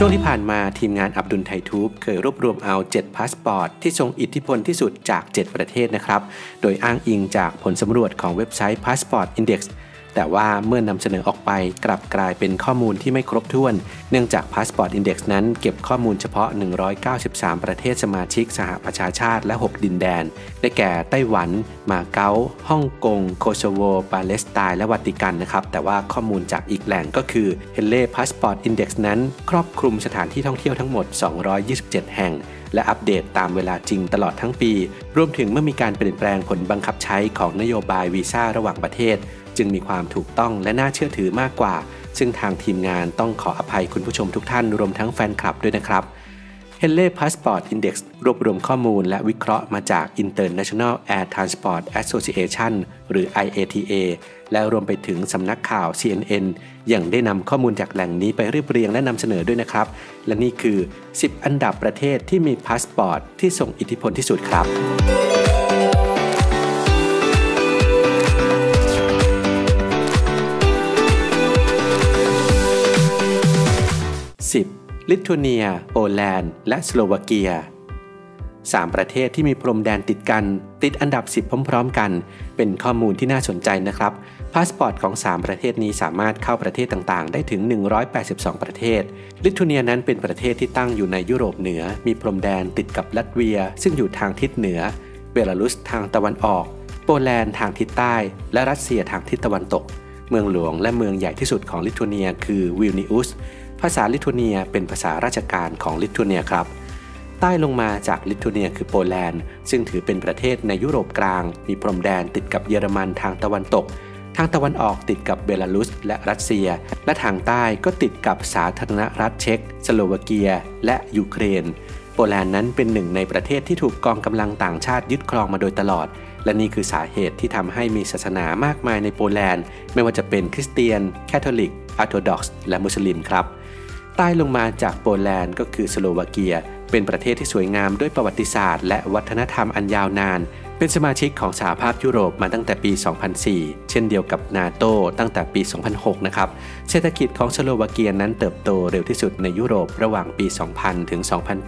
ช่วงที่ผ่านมาทีมงานอับดุลไททูบเคยรวบรวมเอา 7 พาสปอร์ต ที่ทรงอิทธิพลที่สุดจาก 7 ประเทศนะครับ โดยอ้างอิงจากผลสำรวจของเว็บไซต์ Passport Index แต่ว่าเมื่อนำเสนอออกไปกลับกลายเป็นข้อมูลที่ไม่ครบถ้วน เนื่องจาก Passport Index นั้นเก็บข้อมูลเฉพาะ 193 ประเทศสมาชิกสหประชาชาติและ 6 ดินแดน ได้แก่ไต้หวัน มาเก๊า ฮ่องกง โคโซโว ปาเลสไตน์และวาติกันนะครับ แต่ว่าข้อมูลจากอีกแหล่งก็คือ h e l l e Passport Index นั้น ครอบคลุมสถานที่ท่องเที่ยวทั้งหมด 227 แห่งและอัปเดตตามเวลาจริงตลอดทั้งปี รวมถึงเมื่อมีการเปลี่ยนแปลงผลบังคับใช้ของนโยบายวีซ่าระหว่างประเทศ จึงมีความถูกต้องและน่าเชื่อถือมากกว่า ซึ่งทางทีมงานต้องขออภัยคุณผู้ชมทุกท่านรวมทั้งแฟนคลับด้วยนะครับ h e l l e Passport Index รวบรวมข้อมูลและวิเคราะห์มาจาก International Air Transport Association หรือ IATA และรวมไปถึงสำนักข่าว CNN อย่างได้นำข้อมูลจากแหล่งนี้ไปเรียบเรียงและนำเสนอด้วยนะครับ และนี่คือ 10 อันดับประเทศที่มีพาสปอร์ตที่ทรงอิทธิพลที่สุดครับ 10. ลิทัวเนีย โปแลนด์ และสโลวาเกีย 3 ประเทศที่มีพรมแดนติดกัน ติดอันดับ 10 พร้อม ๆ กัน เป็นข้อมูลที่น่าสนใจนะครับ พาสปอร์ตของ 3 ประเทศนี้สามารถเข้าประเทศต่างๆ ได้ถึง 182 ประเทศ ลิทัวเนียนั้นเป็นประเทศที่ตั้งอยู่ในยุโรปเหนือ มีพรมแดนติดกับลัตเวีย ซึ่งอยู่ทางทิศเหนือ เบลารุสทางตะวันออก โปแลนด์ทางทิศใต้ และรัสเซียทางทิศตะวันตก เมืองหลวงและเมืองใหญ่ที่สุดของลิทัวเนียคือวิลนิอุส ภาษาลิทัวเนียเป็นภาษาราชการของลิทัวเนียครับ ใต้ลงมาจากลิทัวเนียคือโปแลนด์ ซึ่งถือเป็นประเทศในยุโรปกลาง มีพรมแดนติดกับเยอรมันทางตะวันตก ทางตะวันออกติดกับเบลารุส และรัสเซีย และทางใต้ก็ติดกับสาธารณรัฐเช็ก สโลวาเกีย และยูเครน โปแลนด์นั้นเป็นหนึ่งในประเทศที่ถูกกองกำลังต่างชาติยึดครองมาโดยตลอด และนี่คือสาเหตุที่ทำให้มีศาสนามากมายในโปแลนด์ ไม่ว่าจะเป็นคริสเตียน แคทอลิกอ r ร์โธดอกซ์และมุสลิมครับ ใต้ลงมาจากโปแลนด์ก็คือสโลวาเกีย เป็นประเทศที่สวยงามด้วยประวัติศาสตร์ และวัฒนธรรมอันยาวนาน เป็นสมาชิกของสหภาพยุโรปมาตั้งแต่ปี 2004 เช่นเดียวกับนาโตตั้งแต่ปี 2006 นะครับ เศรษฐกิจของสโลวาเกียนั้นเติบโตเร็วที่สุดในยุโรประหว่างปี 2000 ถึง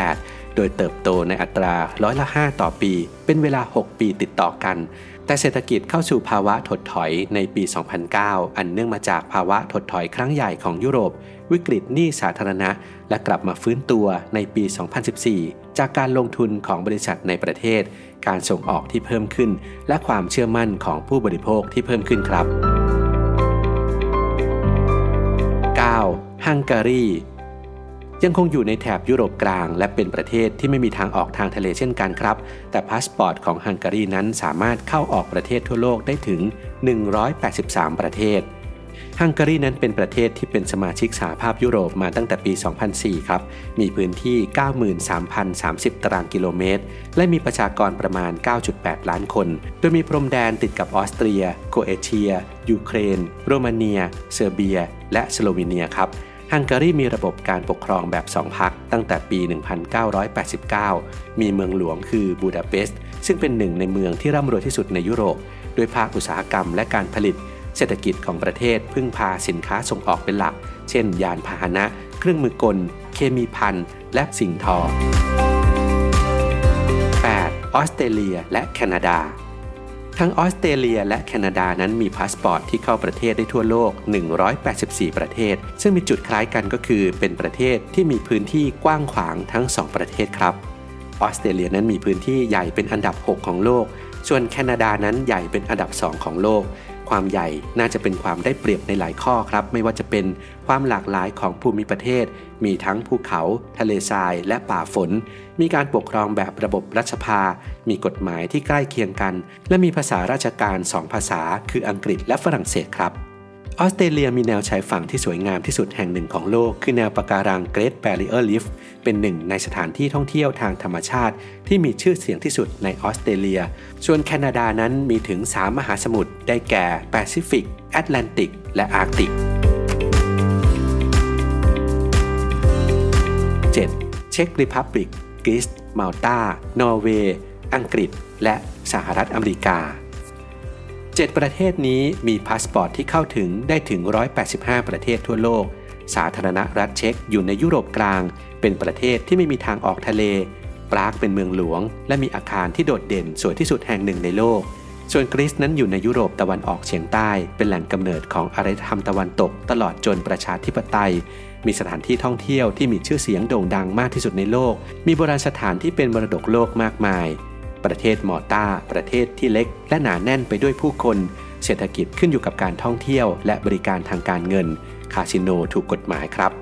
2008 โดยเติบโตในอัตราร้อยละ 5 ต่อปี เป็นเวลา 6 ปีติดต่อกันแต่เศรษฐกิจเข้าสู่ภาวะถดถอยในปี 2009 อันเนื่องมาจากภาวะถดถอยครั้งใหญ่ของยุโรป วิกฤตหนี้สาธารณะ และกลับมาฟื้นตัวในปี 2014 จากการลงทุนของบริษัทในประเทศ การส่งออกที่เพิ่มขึ้น และความเชื่อมั่นของผู้บริโภคที่เพิ่มขึ้นครับ 9. ฮังการียังคงอยู่ในแถบยุโรปกลาง และเป็นประเทศที่ไม่มีทางออกทางทะเลเช่นกันครับ แต่พาสปอร์ตของฮังการีนั้นสามารถเข้าออกประเทศทั่วโลกได้ถึง 183 ประเทศ ฮังการีนั้นเป็นประเทศที่เป็นสมาชิกสหภาพยุโรปมาตั้งแต่ปี 2004 ครับ มีพื้นที่ 93,030 ตารางกิโลเมตร และมีประชากรประมาณ 9.8 ล้านคน โดยมีพรมแดนติดกับออสเตรีย โครเอเชีย ยูเครน โรมาเนีย เซอร์เบีย และสโลวีเนียครับฮังการีมีระบบการปกครองแบบสองพรรคตั้งแต่ปี 1989 มีเมืองหลวงคือบูดาเปสต์ซึ่งเป็นหนึ่งในเมืองที่ร่ำรวยที่สุดในยุโรป ด้วยภาคอุตสาหกรรมและการผลิต เศรษฐกิจของประเทศพึ่งพาสินค้าส่งออกเป็นหลัก เช่น ยานพาหนะ เครื่องมือกล เคมีภัณฑ์และสิ่งทอ 8. ออสเตรเลียและแคนาดา ทั้งออสเตรเลียและแคนาดานั้นมีพาสปอร์ตที่เข้าประเทศได้ทั่วโลก 184 ประเทศ ซึ่งมีจุดคล้ายกันก็คือเป็นประเทศที่มีพื้นที่กว้างขวางทั้ง 2 ประเทศครับออสเตรเลียนั้นมีพื้นที่ใหญ่เป็นอันดับ 6 ของโลก ส่วนแคนาดานั้นใหญ่เป็นอันดับ 2 ของโลก ความใหญ่น่าจะเป็นความได้เปรียบในหลายข้อครับ ไม่ว่าจะเป็นความหลากหลายของภูมิประเทศ มีทั้งภูเขา ทะเลทราย และป่าฝน มีการปกครองแบบระบบรัชภา มีกฎหมายที่ใกล้เคียงกัน และมีภาษาราชการ2ภาษา คืออังกฤษและฝรั่งเศสครับ ออสเตรเลียมีแนวชายฝั่งที่สวยงามที่สุดแห่งหนึ่งของโลก คือแนวปะการัง Great Barrier Reef เป็นหนึ่งในสถานที่ท่องเที่ยวทางธรรมชาติ ที่มีชื่อเสียงที่สุดในออสเตรเลีย ส่วนแคนาดานั้นมีถึง 3 มหาสมุทรได้แก่แปซิฟิก แอตแลนติก และอาร์กติก 7. Czech Republic กรีซมอลตานอร์เวย์ อังกฤษ และสหรัฐอเมริกา 7 ประเทศนี้มีพาสปอร์ตที่เข้าถึงได้ถึง 185 ประเทศทั่วโลก สาธารณรัฐเช็กอยู่ในยุโรปกลาง เป็นประเทศที่ไม่มีทางออกทะเล ปรากเป็นเมืองหลวง และมีอาคารที่โดดเด่นสวยที่สุดแห่งหนึ่งในโลก ส่วนกรีซนั้นอยู่ในยุโรปตะวันออกเฉียงใต้ เป็นแหล่งกำเนิดของอารยธรรมตะวันตก ตลอดจนประชาธิปไตย มีสถานที่ท่องเที่ยวที่มีชื่อเสียงโด่งดังมากที่สุดในโลก มีโบราณสถานที่เป็นมรดกโลกมากมาย ประเทศมอร์ตาประเทศที่เล็ก และหนาแน่นไปด้วยผู้คน เศรษฐกิจขึ้นอยู่กับการท่องเที่ยว และบริการทางการเงิน คาสิโนถูกกฎหมายครับ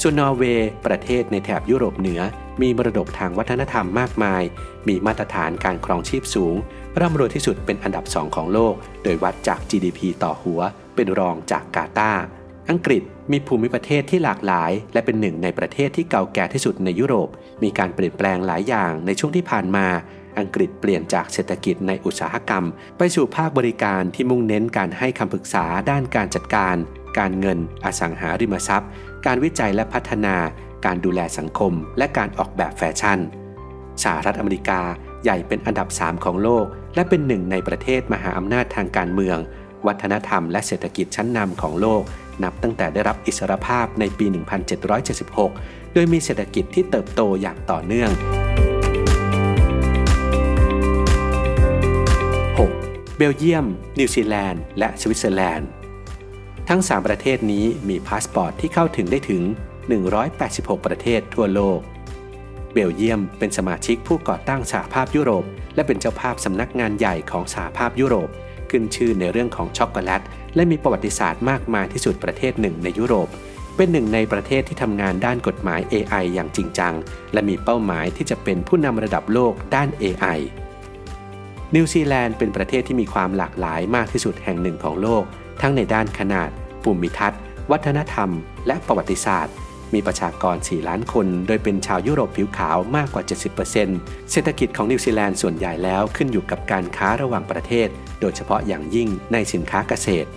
ส่วนนอร์เวย์ ประเทศในแถบยุโรปเหนือ มีมรดกทางวัฒนธรรมมากมาย มีมาตรฐานการครองชีพสูง ร่ำรวยที่สุดเป็นอันดับสองของโลก โดยวัดจาก GDP ต่อหัว เป็นรองจากกาตาร์อังกฤษมีภูมิประเทศที่หลากหลาย และเป็นหนึ่งในประเทศที่เก่าแก่ที่สุดในยุโรป มีการเปลี่ยนแปลงหลายอย่างในช่วงที่ผ่านมา อังกฤษเปลี่ยนจากเศรษฐกิจในอุตสาหกรรม ไปสู่ภาคบริการที่มุ่งเน้นการให้คำปรึกษาด้านการจัดการ การเงิน อสังหาริมทรัพย์ การวิจัยและพัฒนา การดูแลสังคม และการออกแบบแฟชั่น สหรัฐอเมริกาใหญ่เป็นอันดับ 3 ของโลก และเป็นหนึ่งในประเทศมหาอำนาจทางการเมือง วัฒนธรรมและเศรษฐกิจชั้นนำของโลก นับตั้งแต่ได้รับอิสรภาพในปี 1776 โดยมีเศรษฐกิจที่เติบโตอย่างต่อเนื่อง เบลเยียม นิวซีแลนด์ และสวิตเซอร์แลนด์ ทั้ง 3 ประเทศนี้มีพาสปอร์ตที่เข้าถึงได้ถึง 186 ประเทศทั่วโลก เบลเยียมเป็นสมาชิกผู้ก่อตั้งสหภาพยุโรป และเป็นเจ้าภาพสำนักงานใหญ่ของสหภาพยุโรป ขึ้นชื่อในเรื่องของช็อกโกแลต และมีประวัติศาสตร์มากมายที่สุดประเทศหนึ่งในยุโรป เป็นหนึ่งในประเทศที่ทำงานด้านกฎหมาย AI อย่างจริงจัง และมีเป้าหมายที่จะเป็นผู้นำระดับโลกด้าน AI นิวซีแลนด์เป็นประเทศที่มีความหลากหลายมากที่สุดแห่งหนึ่งของโลก ทั้งในด้านขนาด ภูมิทัศน์ วัฒนธรรม และประวัติศาสตร์ มีประชากร 4 ล้านคน โดยเป็นชาวยุโรปผิวขาวมากกว่า 70%เศรษฐกิจของนิวซีแลนด์ส่วนใหญ่แล้วขึ้นอยู่กับการค้าระหว่างประเทศ โดยเฉพาะอย่างยิ่งในสินค้าเกษตร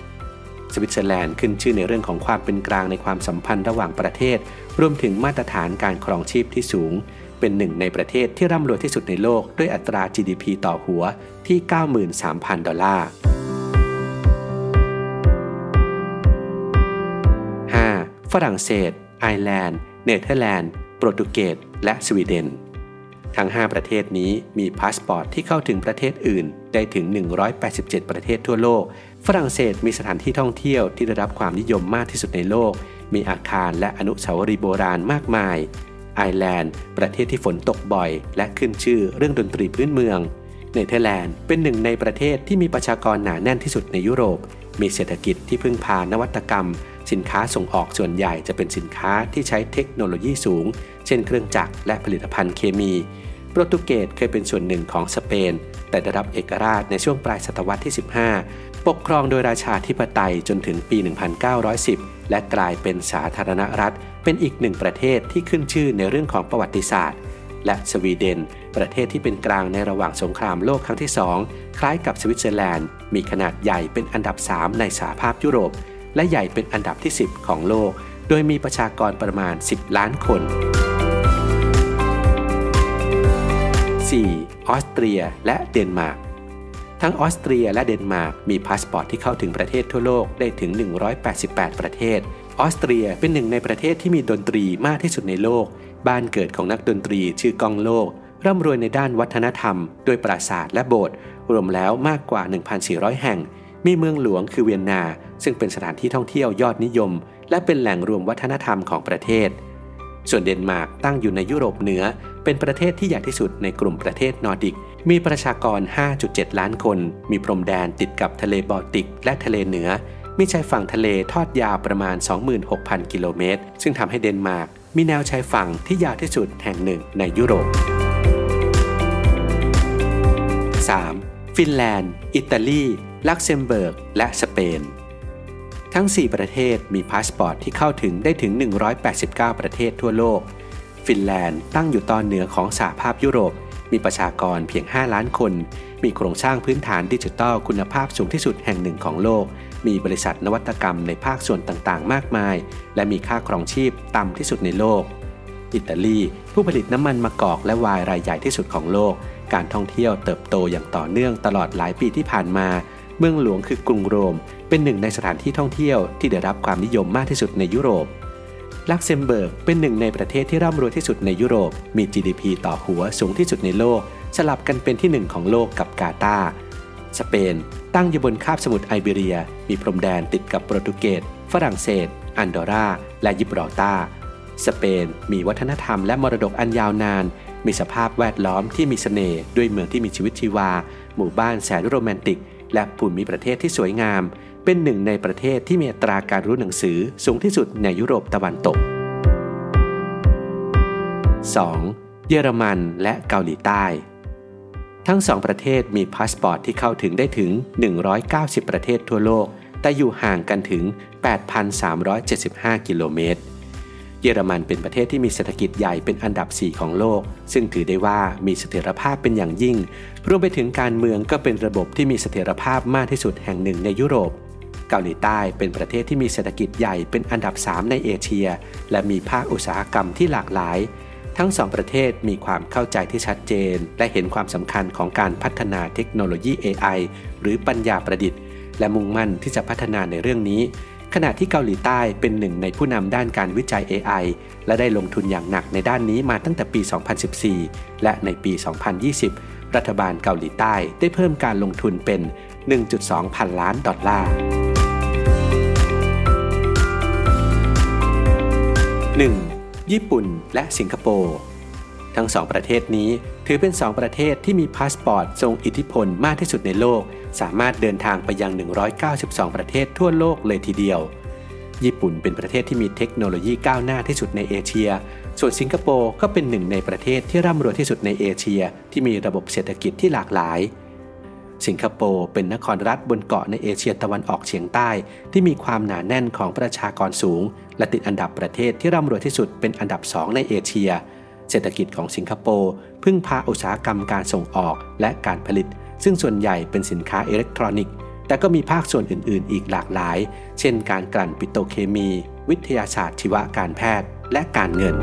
สวิตเซอร์แลนด์ขึ้นชื่อในเรื่องของความเป็นกลางในความสัมพันธ์ระหว่างประเทศ รวมถึงมาตรฐานการครองชีพที่สูง เป็นหนึ่งในประเทศที่ร่ำรวยที่สุดในโลกด้วยอัตรา GDP ต่อหัวที่ 93,000 ดอลลาร์ฝรั่งเศส ไอร์แลนด์ เนเธอร์แลนด์ โปรตุเกส และสวีเดน ทั้ง 5 ประเทศนี้มีพาสปอร์ตที่เข้าถึงประเทศอื่น ได้ถึง 187 ประเทศทั่วโลก ฝรั่งเศสมีสถานที่ท่องเที่ยวที่ได้รับความนิยมมากที่สุดในโลก มีอาคารและอนุสาวรีย์โบราณมากมาย ไอร์แลนด์ ประเทศที่ฝนตกบ่อย และขึ้นชื่อเรื่องดนตรีพื้นเมือง เนเธอร์แลนด์เป็นหนึ่งในประเทศที่มีประชากรหนาแน่นที่สุดในยุโรป มีเศรษฐกิจที่พึ่งพานวัตกรรม สินค้าส่งออกส่วนใหญ่จะเป็นสินค้าที่ใช้เทคโนโลยีสูง เช่นเครื่องจักรและผลิตภัณฑ์เคมี โปรตุเกสเคยเป็นส่วนหนึ่งของสเปน แต่ได้รับเอกราชในช่วงปลายศตวรรษที่ 15 ปกครองโดยราชาธิปไตยจนถึงปี 1910 และกลายเป็นสาธารณรัฐ เป็นอีกหนึ่งประเทศที่ขึ้นชื่อในเรื่องของประวัติศาสตร์ และสวีเดน ประเทศที่เป็นกลางในระหว่างสงครามโลกครั้งที่ 2 คล้ายกับสวิตเซอร์แลนด์ มีขนาดใหญ่เป็นอันดับ 3 ในสหภาพยุโรป และใหญ่เป็นอันดับที่ 10 ของโลก โดยมีประชากรประมาณ 10 ล้านคน 4. ออสเตรียและเดนมาร์กทั้งออสเตรียและเดนมาร์กมีพาสปอร์ตที่เข้าถึงประเทศทั่วโลกได้ถึง 188 ประเทศ ออสเตรียเป็นหนึ่งในประเทศที่มีดนตรีมากที่สุดในโลก บ้านเกิดของนักดนตรีชื่อก้องโลก ร่ำรวยในด้านวัฒนธรรมโดยปราสาทและโบสถ์รวมแล้วมากกว่า 1,400 แห่ง มีเมืองหลวงคือเวียนนา ซึ่งเป็นสถานที่ท่องเที่ยวยอดนิยม และเป็นแหล่งรวมวัฒนธรรมของประเทศ ส่วนเดนมาร์กตั้งอยู่ในยุโรปเหนือ เป็นประเทศที่ใหญ่ที่สุดในกลุ่มประเทศนอร์ดิก มีประชากร 5.7 ล้านคน มีพรมแดนติดกับทะเลบอลติก และทะเลเหนือ มีชายฝั่งทะเลทอดยาวประมาณ 26,000 กิโลเมตร ซึ่งทำให้เดนมาร์กมีแนวชายฝั่งที่ยาวที่สุดแห่งหนึ่งในยุโรป 3. ฟินแลนด์ อิตาลี ลักเซมเบิร์ก และสเปน ทั้ง 4 ประเทศมีพาสปอร์ตที่เข้าถึงได้ถึง 189 ประเทศทั่วโลก ฟินแลนด์ตั้งอยู่ตอนเหนือของสหภาพยุโรป มีประชากรเพียง 5 ล้านคน มีโครงสร้างพื้นฐานดิจิทัลคุณภาพสูงที่สุดแห่งหนึ่งของโลก มีบริษัทนวัตกรรมในภาคส่วนต่างๆ มากมาย และมีค่าครองชีพต่ำที่สุดในโลก อิตาลี ผู้ผลิตน้ำมันมะกอกและไวน์รายใหญ่ที่สุดของโลก การท่องเที่ยวเติบโตอย่างต่อเนื่องตลอดหลายปีที่ผ่านมา เมืองหลวงคือกรุงโรม เป็นหนึ่งในสถานที่ท่องเที่ยวที่ได้รับความนิยมมากที่สุดในยุโรปลักเซมเบิร์กเป็นหนึ่งในประเทศที่ร่ำรวยที่สุดในยุโรป มี GDP ต่อหัวสูงที่สุดในโลก สลับกันเป็นที่หนึ่งของโลกกับกาตาร์สเปน ตั้งอยู่บนคาบสมุทรไอเบเรีย มีพรมแดนติดกับโปรตุเกส ฝรั่งเศส อันดอราและยิบรอลตาร์สเปน มีวัฒนธรรมและมรดกอันยาวนาน มีสภาพแวดล้อมที่มีเสน่ห์ด้วยเมืองที่มีชีวิตชีวา หมู่บ้านแสนโรแมนติก และภูมิประเทศที่สวยงาม เป็นหนึ่งในประเทศที่มีอัตราการรู้หนังสือสูงที่สุดในยุโรปตะวันตก 2. เยอรมันและเกาหลีใต้ ทั้งสองประเทศมีพาสปอร์ตที่เข้าถึงได้ถึง 190 ประเทศทั่วโลก แต่อยู่ห่างกันถึง 8,375 กิโลเมตร เยอรมันเป็นประเทศที่มีเศรษฐกิจใหญ่เป็นอันดับ 4 ของโลก ซึ่งถือได้ว่ามีเสถียรภาพเป็นอย่างยิ่ง รวมไปถึงการเมืองก็เป็นระบบที่มีเสถียรภาพมากที่สุดแห่งหนึ่งในยุโรป เกาหลีใต้เป็นประเทศที่มีเศรษฐกิจใหญ่เป็นอันดับ 3 ในเอเชีย และมีภาคอุตสาหกรรมที่หลากหลาย ทั้งสองประเทศมีความเข้าใจที่ชัดเจน และเห็นความสำคัญของการพัฒนาเทคโนโลยี AI หรือปัญญาประดิษฐ์ และมุ่งมั่นที่จะพัฒนาในเรื่องนี้ ขณะที่เกาหลีใต้เป็นหนึ่งในผู้นำด้านการวิจัย AI และได้ลงทุนอย่างหนักในด้านนี้มาตั้งแต่ปี 2014 และในปี 2020 รัฐบาลเกาหลีใต้ได้เพิ่มการลงทุนเป็น 1.2 พันล้านดอลลาร์ 1. ญี่ปุ่น และสิงคโปร์ทั้งสองประเทศนี้ถือเป็นสองประเทศที่มีพาสปอร์ตทรงอิทธิพลมากที่สุดในโลก สามารถเดินทางไปยัง 192 ประเทศทั่วโลกเลยทีเดียว ญี่ปุ่นเป็นประเทศที่มีเทคโนโลยีก้าวหน้าที่สุดในเอเชีย ส่วนสิงคโปร์ก็เป็นหนึ่งในประเทศที่ร่ำรวยที่สุดในเอเชีย ที่มีระบบเศรษฐกิจที่หลากหลาย สิงคโปร์เป็นนครรัฐบนเกาะในเอเชียตะวันออกเฉียงใต้ ที่มีความหนาแน่นของประชากรสูง และติดอันดับประเทศที่ร่ำรวยที่สุดเป็นอันดับสองในเอเชีย เศรษฐกิจของสิงคโปร์พึ่งพาอุตสาหกรรมการส่งออกและการผลิต ซึ่งส่วนใหญ่เป็นสินค้าอิเล็กทรอนิกส์ แต่ก็มีภาคส่วนอื่น ๆ อีกหลากหลาย เช่น การกลั่นปิโตเคมี วิทยาศาสตร์ชีวการแพทย์ และการเงิน